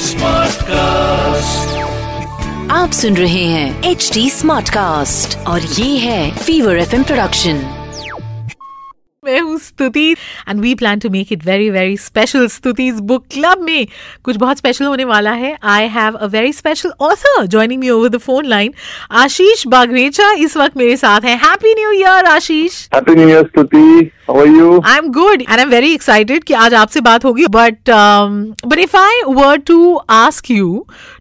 Smartcast. आप सुन रहे हैं एच डी स्मार्ट कास्ट और ये है फीवर एफ़ प्रोडक्शन मैं हूँ Stuti and we plan to make it very very special Stuti book club में। कुछ बहुत स्पेशल होने वाला है। I have a very special author joining me over the phone line Ashish Bagrecha इस वक्त मेरे साथ हैं। Happy new year Ashish. Happy new year Stuti How are you? I'm good and I'm very excited कि आज आपसे बात होगी but um, but if I were to ask you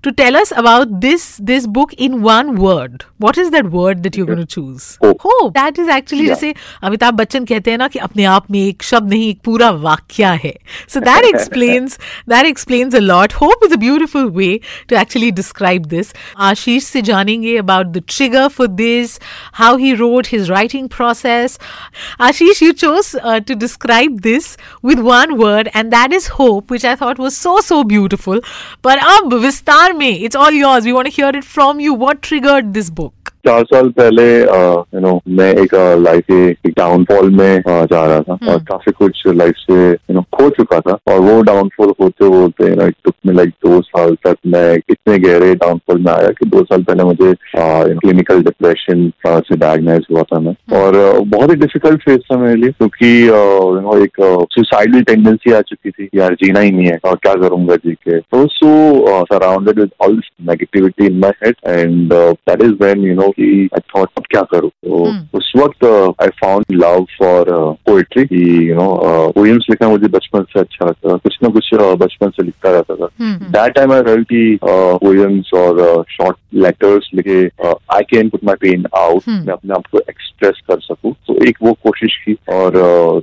to tell us about this this book in one word what is that word that you're going to choose Hope. hope that is actually Yeah. जैसे अमिताभ बच्चन कहते हैं ना कि अपने आप में एक शब्द नहीं एक पूरा वाक्य है so that explains that explains a lot hope is a beautiful way to actually describe this आशीष से जानेंगे about the trigger for this how he wrote his writing process Ashish, you chose uh, to describe this with one word, and that is hope, which I thought was so, so beautiful. But ab Vistar it's all yours. We want to hear it from you. What triggered this book? चार साल पहले you know मैं एक life के downfall में जा रहा था और काफ़ी कुछ लाइफ से यू नो खो चुका था और वो डाउनफॉल होते होते यू नो इट टुक में लाइक दो साल तक मैं इतने गहरे डाउनफॉल में आया कि दो साल पहले मुझे क्लिनिकल डिप्रेशन से डायग्नाइज हुआ था मैं। और uh, बहुत ही डिफ़िकल्ट फ़ेज़ था मेरे लिए क्योंकि यू नो एक सुसाइडल टेंडेंसी आ चुकी थी यार जीना ही नहीं है और क्या करूँगा जी के। तो so surrounded with all negativity in my head and that is when you know कि आई थॉट अब क्या करूँ? तो उस वक्त I found love for poetry की यू नो पोएम्स लिखना मुझे बचपन से अच्छा लगता था। कुछ ना कुछ uh, बचपन से लिखता रहता था। दैट टाइम आई रेल की पोएम्स और शॉर्ट लेटर्स लिखे I can put my pen out मैं अपने आप को एक्सप्रेस कर सकूँ। तो एक वो कोशिश की और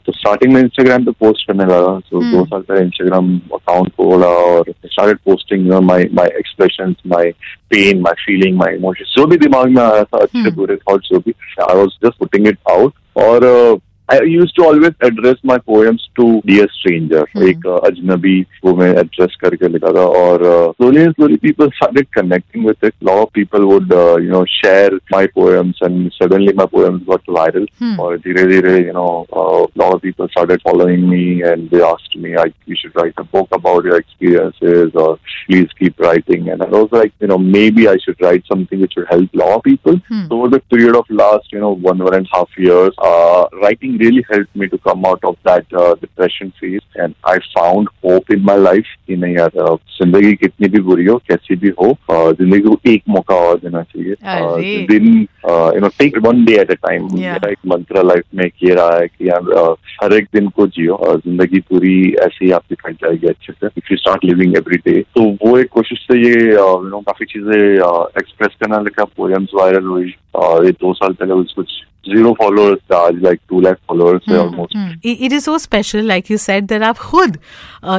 तो स्टार्टिंग में इंस्टाग्राम पे पोस्ट करने लगा। तो दो साल पहले इंस्टाग्राम अकाउंट खोला और started posting my my expression my pen my feeling my emotion जो भी दिमाग में आया रहा था अच्छे बुरे थॉट जो भी I was just putting it out और uh, I used to always address my poems to dear stranger. एक uh, अजनबी को मैं address करके लिखा था और uh, slowly and slowly people started connecting with it. lot of people would uh, you know share my poems and suddenly my poems got viral. और धीरे धीरे you know uh, lot of people started following me and they asked me I, you should write a book about your experiences or please keep writing. And I was like you know maybe I should write something which would help lot of people. So over the period of last you know one one and a half years, uh, writing really helped me to come out of that uh, depression phase and I found hope in my life. कि नहीं यार uh, ज़िंदगी कितनी भी बुरी हो कैसी भी हो uh, ज़िंदगी को एक मौका और देना चाहिए। uh, दिन you know take one day at a time. मेरा एक मंत्र लाइफ में ये रहा है कि यार uh, हर एक दिन को जियो। ज़िंदगी पूरी ऐसे ही आपकी कट जाएगी अच्छे से। If you start living every day तो वो एक कोशिश से ये यू नो काफ़ी चीज़ें एक्सप्रेस करना लिखा पोएम्स वायरल हुई। ये दो साल पहले कुछ zero followers charge like 2 lakh followers hmm, almost. Hmm. it is so special like you said that up uh, khud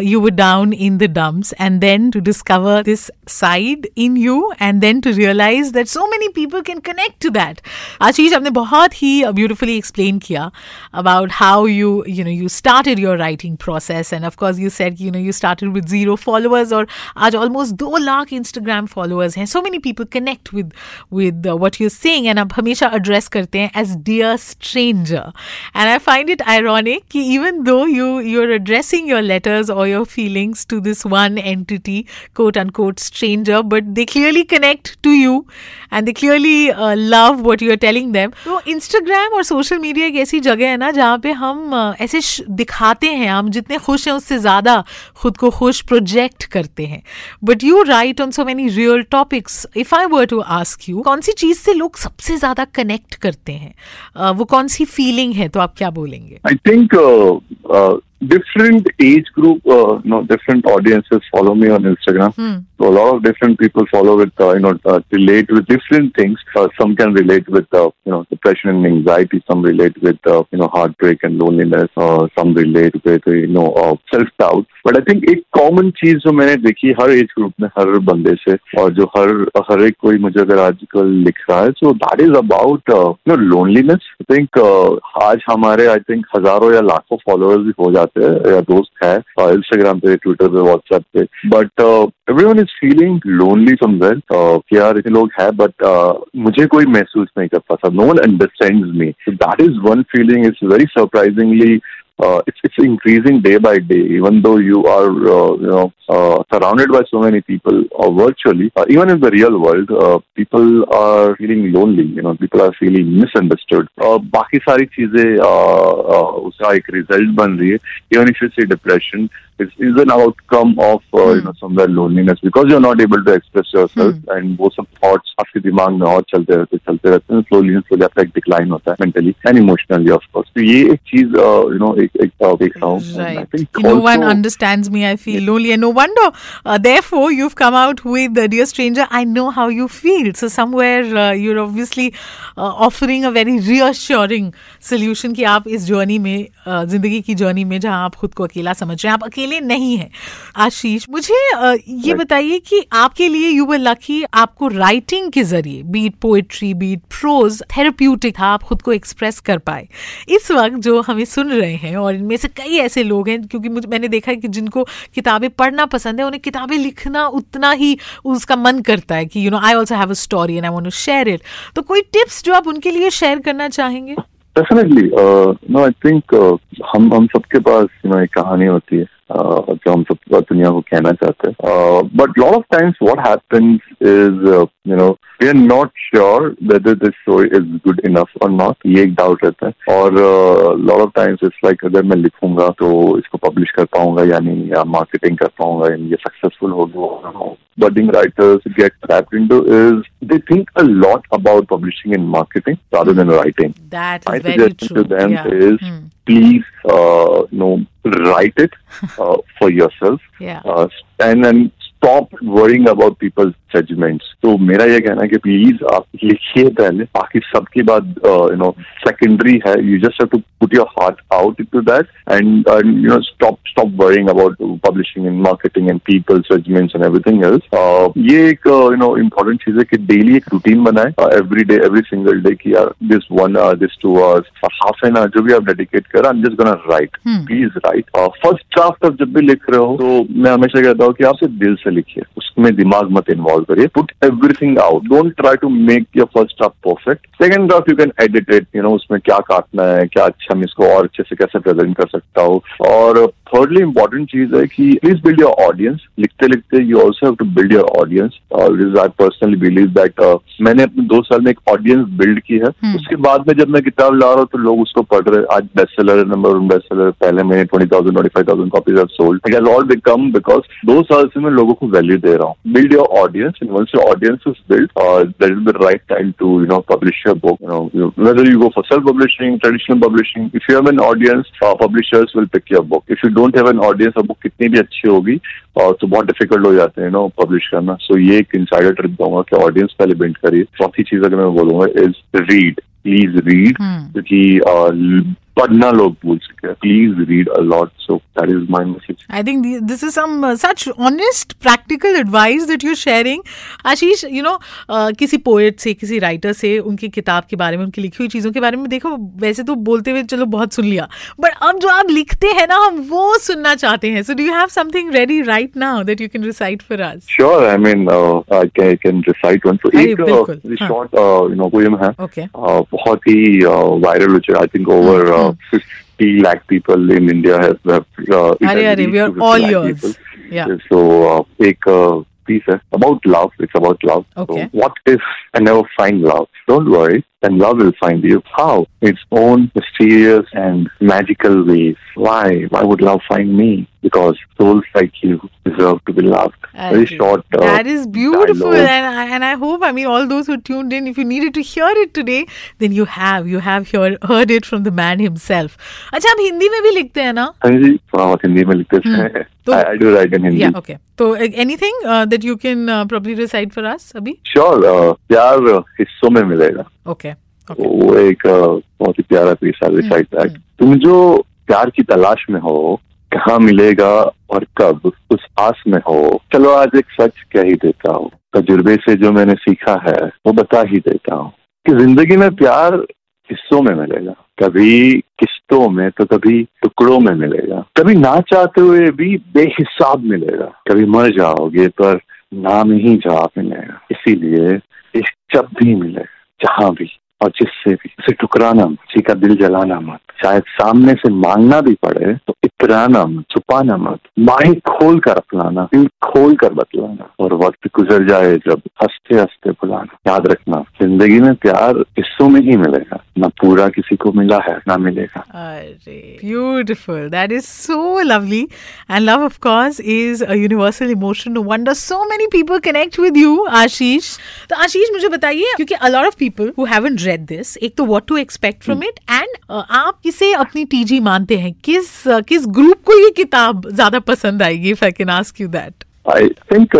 you were down in the dumps and then to discover this side in you and then to realize that so many people can connect to that. Ashish aapne bahut hi beautifully explained kiya about how you you know you started your writing process and of course you said you know you started with zero followers or aaj almost 2 lakh instagram followers so many people connect with with uh, what you're saying and aap hamesha address karte hain as dear stranger, and I find it ironic कि even though you you're addressing your letters or your feelings to this one entity, quote unquote stranger, but they clearly connect to you and they clearly uh, love what you're telling them. तो Instagram और social media एक ऐसी जगह है ना जहाँ पे हम uh, ऐसे दिखाते हैं हम जितने खुश हैं उससे ज़्यादा खुद को खुश प्रोजेक्ट करते हैं but you write on so many real topics if I were to ask you कौन सी चीज़ से लोग सबसे ज़्यादा कनेक्ट करते हैं uh, वो कौन सी फीलिंग है? तो आप क्या बोलेंगे? I think different age group, uh, you know, different audiences follow me on Instagram. Hmm. So a lot of different people follow with, uh, you know, uh, relate with different things. Uh, some can relate with, uh, you know, depression and anxiety. Some relate with, uh, you know, heartbreak and loneliness. Uh, some relate with, you know, uh, self doubt. But I think एक common चीज़ जो मैंने देखी हर age group में हर बंदे से और जो हर हर एक कोई मुझे अगर आजकल लिख रहा है so that is about you know loneliness I think आज हमारे आई थिंक हज़ारों या लाखों फॉलोअर्स भी हो जाते हैं या दोस्त है इंस्टाग्राम पे ट्विटर पे व्हाट्सएप पे। But everyone is feeling lonely somewhere यार, इतने लोग है बट मुझे कोई महसूस नहीं कर पाता। No one understand me that is one feeling is very surprisingly uh, it's it's increasing day by day. Even though you are uh, you know uh, surrounded by so many people uh, virtually, uh, even in the real world, uh, people are feeling lonely. You know, people are feeling misunderstood. Uh, बाकी सारी चीजें uh, uh, उसका एक result बन रही है. Even if you say depression, is is an outcome of uh, you know somewhere loneliness because you're not able to express yourself and वो सब thoughts आपके दिमाग में और चलते रहते चलते रहते हैं slowly slowly आपका एक decline होता है mentally and emotionally of course तो ये एक चीज uh, you know एक एक uh, देख रहा हूँ And I Right. think No one also- understands me. I feel lonely. And no wonder. Uh, therefore, you've come out with uh, Dear Stranger. I know how you feel. So, somewhere uh, you're obviously uh, offering a very reassuring solution कि आप इस journey में uh, जिंदगी की journey में जहां आप खुद को अकेला समझ रहे हैं आप अकेले नहीं है। आशीष मुझे ये बताइए कि आपके लिए यू वर लकी आपको राइटिंग के ज़रिए be it poetry be it prose therapeutic था आप खुद को एक्सप्रेस कर पाए। इस वक्त जो हमें सुन रहे हैं और इनमें से कई ऐसे लोग हैं क्योंकि मुझे मैंने देखा है कि जिनको किताबें पढ़ना पसंद है उन्हें किताबें लिखना उतना ही उसका मन करता है कि you know I also have a story and I want to share it तो कोई टिप्स जो आप उनके लिए शेयर करना चाहेंगे? डेफिनेटली नो आई थिंक हम हम सबके पास यू नो एक कहानी होती है। uh, जो हम सब दुनिया को कहना चाहते हैं but lot of times what happens is you know we are not sure whether this story is good enough और नॉट ये एक डाउट रहता है और lot of times it's like अगर मैं लिखूंगा तो इसको पब्लिश कर पाऊंगा या नहीं या मार्केटिंग कर पाऊंगा या ये सक्सेसफुल होगा budding writers get tapped into is they think a lot about publishing and marketing rather than writing. That My is very suggestion true to them is please, uh, you know, write it uh, for yourself Yeah. uh, and then stop worrying about people's judgments. तो मेरा ये कहना है कि please आप लिखिए पहले बाकी सबकी बात यू नो सेकेंडरी है you just have to put your heart out into that and you know stop stop worrying about publishing and marketing and people's judgments and everything else ये एक यू नो इम्पोर्टेंट चीज़ है कि daily एक routine बनाए every day every single day की यार this one hour this two hours half an hour जो भी आप डेडिकेट करें I am just gonna write please write first draft आप जब भी लिख रहे हो तो मैं हमेशा कहता हूँ कि आप सिर्फ़ दिल से लिखिए उसमें दिमाग मत इन्वॉल्व करिए put everything out don't try to make your first half perfect second draft you can edited you know उसमें क्या काटना है, क्या अच्छा मैं इसको और अच्छे से कैसे प्रेजेंट कर सकता हूँ? और थर्डली इंपॉर्टेंट चीज़ है कि प्लीज़ बिल्ड योर ऑडियंस लिखते लिखते you also have to build your audience I personally believe that मैंने अपने दो साल में एक ऑडियंस बिल्ड की है। hmm. उसके बाद में जब मैं किताब ला रहा हूँ तो लोग उसको पढ़ रहे हैं। आज best seller number one best seller पहले मैंने twenty thousand twenty five thousand copies of sold it all become because दो साल से मैं लोगों को वैल्यू दे रहा हूँ। Build your audience and once your audience is build that is the right time to you know publish your book you know whether you go for self publishing traditional publishing if you have an audience uh, publishers will pick your book. If you have an audience और book कितनी भी अच्छी होगी और तो बहुत difficult हो जाते हैं नो पब्लिश करना। सो ये एक इंसाइडर ट्रिप दूँगा कि ऑडियंस पहले बिल्ड करिए। चौथी चीज़ अगर मैं बोलूँगा इज़ रीड प्लीज़ रीड क्योंकि uh, पढ़ना लोग भूल सके please read a lot so that is my message I think the, this is some uh, such honest, practical advice that you're Ashish you know किसी पोएट से किसी writer से उनकी किताब के बारे में उनकी लिखी हुई चीज़ों के बारे में देखो वैसे तो बोलते हुए चलो बहुत सुन लिया। बट अब जो आप लिखते हैं ना हम वो सुनना चाहते हैं। So do you have something ready right now that you can recite for us sure I mean I can can recite one अरे, एक हाँ। शॉर्ट यू नो पोएम है। Okay. uh, बहुत ही वायरल हो चुका I think over 50 lakh people in India have. have uh, Hare, we are all yours. People. Yeah. So uh, take a piece uh, about love. It's about love. Okay. So what if I never find love? Don't worry, and love will find you. How? Its own mysterious and magical ways. Why? Why would love find me? because souls like you deserve to be loved. Very short. Uh, that is beautiful, dialogue. and I, and I hope I mean all those who tuned in. If you needed to hear it today, then you have you have hear, heard it from the man himself. अच्छा आप हिंदी में भी लिखते हैं ना? हाँ जी थोड़ा बहुत हिंदी में लिखते थे तो- I, I do write in Hindi. Yeah, okay. So uh, anything uh, that you can uh, probably recite for us, अभी? Sure, uh, प्यार uh, हिस्सों में मिलेगा Okay. Okay. वो एक uh, बहुत ही प्यारा पीस है रिसाइट दैट तुम जो प्यार की तलाश में हो कहाँ मिलेगा और कब? उस आस में हो। चलो, आज एक सच कह ही देता हूँ। तजुर्बे से जो मैंने सीखा है, वो बता ही देता हूँ कि ज़िंदगी में प्यार हिस्सों में मिलेगा। कभी किस्तों में तो कभी टुकड़ों में मिलेगा। कभी ना चाहते हुए भी बेहिसाब मिलेगा। कभी मर जाओगे पर नाम ही जवाब मिलेगा। इसीलिए इश्क जब भी मिले, जहाँ भी। और जिससे भी उसे ठुकराना किसी का दिल जलाना मत, शायद सामने से मांगना भी पड़े तो इतराना मत, छुपाना मत माही खोल कर अपनाना, दिल खोल कर बतलाना, और वक्त गुजर जाए जब हँसते हँसते बुलाना। याद रखना, ज़िंदगी में प्यार हिस्सों में ही मिलेगा। ना पूरा किसी को मिला है ना मिलेगा। अरे beautiful that is so lovely and love of course is a universal emotion wonder so many people connect with you Ashish तो आशीष मुझे बताइए क्योंकि a lot of people who have read this एक तो what to expect from it and आप किसे अपनी TG मानते हैं? किस uh, किस ग्रुप को ये किताब ज़्यादा पसंद आएगी? If I can ask you that I think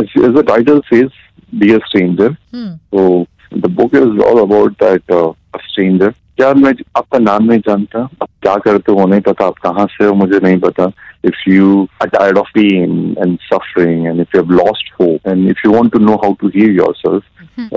as a title says be a stranger so the book is all about that uh, क्या मैं आपका नाम नहीं जानता। आप क्या करते हो नहीं पता। आप कहाँ से हो मुझे नहीं पता। if you are tired of pain and suffering and if you have lost hope and if you want to know how to heal yourself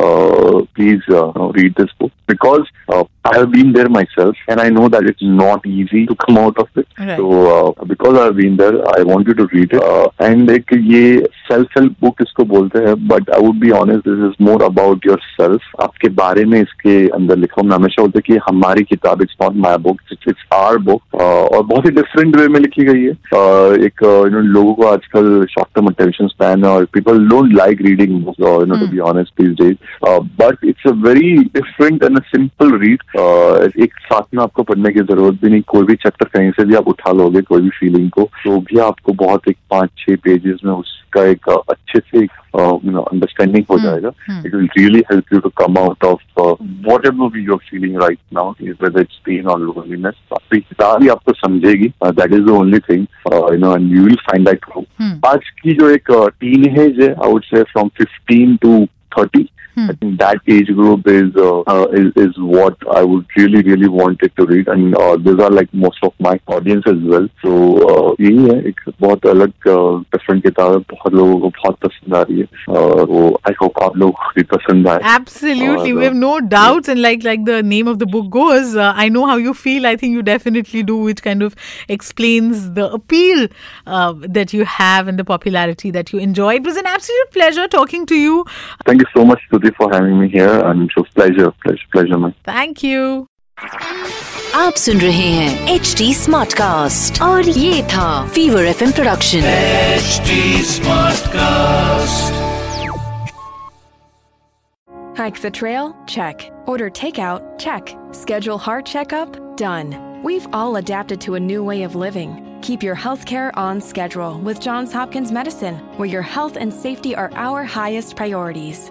uh, please uh, read this book because uh, I have been there myself and I know that it's not easy to come out of it Right. so uh, because I've been there I want you to read it uh, and एक ये self help book इसको बोलते हैं but I would be honest this is more about yourself आपके बारे में इसके अंदर लिखा हूँ मैं हमेशा बोलते कि ये हमारी किताब it's not my book it's our book और बहुत ही डिफरेंट वे में लिखी गई है uh, एक यू नो लोगों को आजकल शॉर्ट टर्म अटेंशन स्पैन और people don't like reading you know to be honest days but it's a very different and simple read एक साथ में आपको पढ़ने की ज़रूरत भी नहीं कोई भी चैप्टर कहीं से भी आप उठा लोगे कोई भी फीलिंग को तो भी आपको बहुत एक पाँच छह पेजेस में उसका एक uh, अच्छे से एक यू नो अंडरस्टैंडिंग हो जाएगा it will really help you to come out of whatever be your feeling right now whether it's pain और लोनलीनेस आपकी किताब ही आपको समझेगी that is the only thing you know and you will find that आज की जो एक teen है I would say from fifteen to Thirty I think that age group is, uh, uh, is is what I would really really wanted to read, and uh, these are like most of my audience as well. So uh, यही है एक बहुत अलग different किताब है बहुत लोगों को बहुत पसंद आ रही है और वो आई होप आप लोग को भी पसंद आए Absolutely, और, we have no doubts, and like like the name of the book goes, uh, I know how you feel. I think you definitely do, which kind of explains the appeal uh, that you have and the popularity that you enjoy. It was an absolute pleasure talking to you. Thank you so much, Stuti, for having me here, and it was pleasure, pleasure, pleasure, man. Thank you. आप सुन रहे हैं H D smart cast और ये था fever F production HD Smartcast. Hike the trail? Check. Order takeout? Check. Schedule heart checkup? Done. We've all adapted to a new way of living. Keep your healthcare on schedule with Johns Hopkins Medicine, where your health and safety are our highest priorities.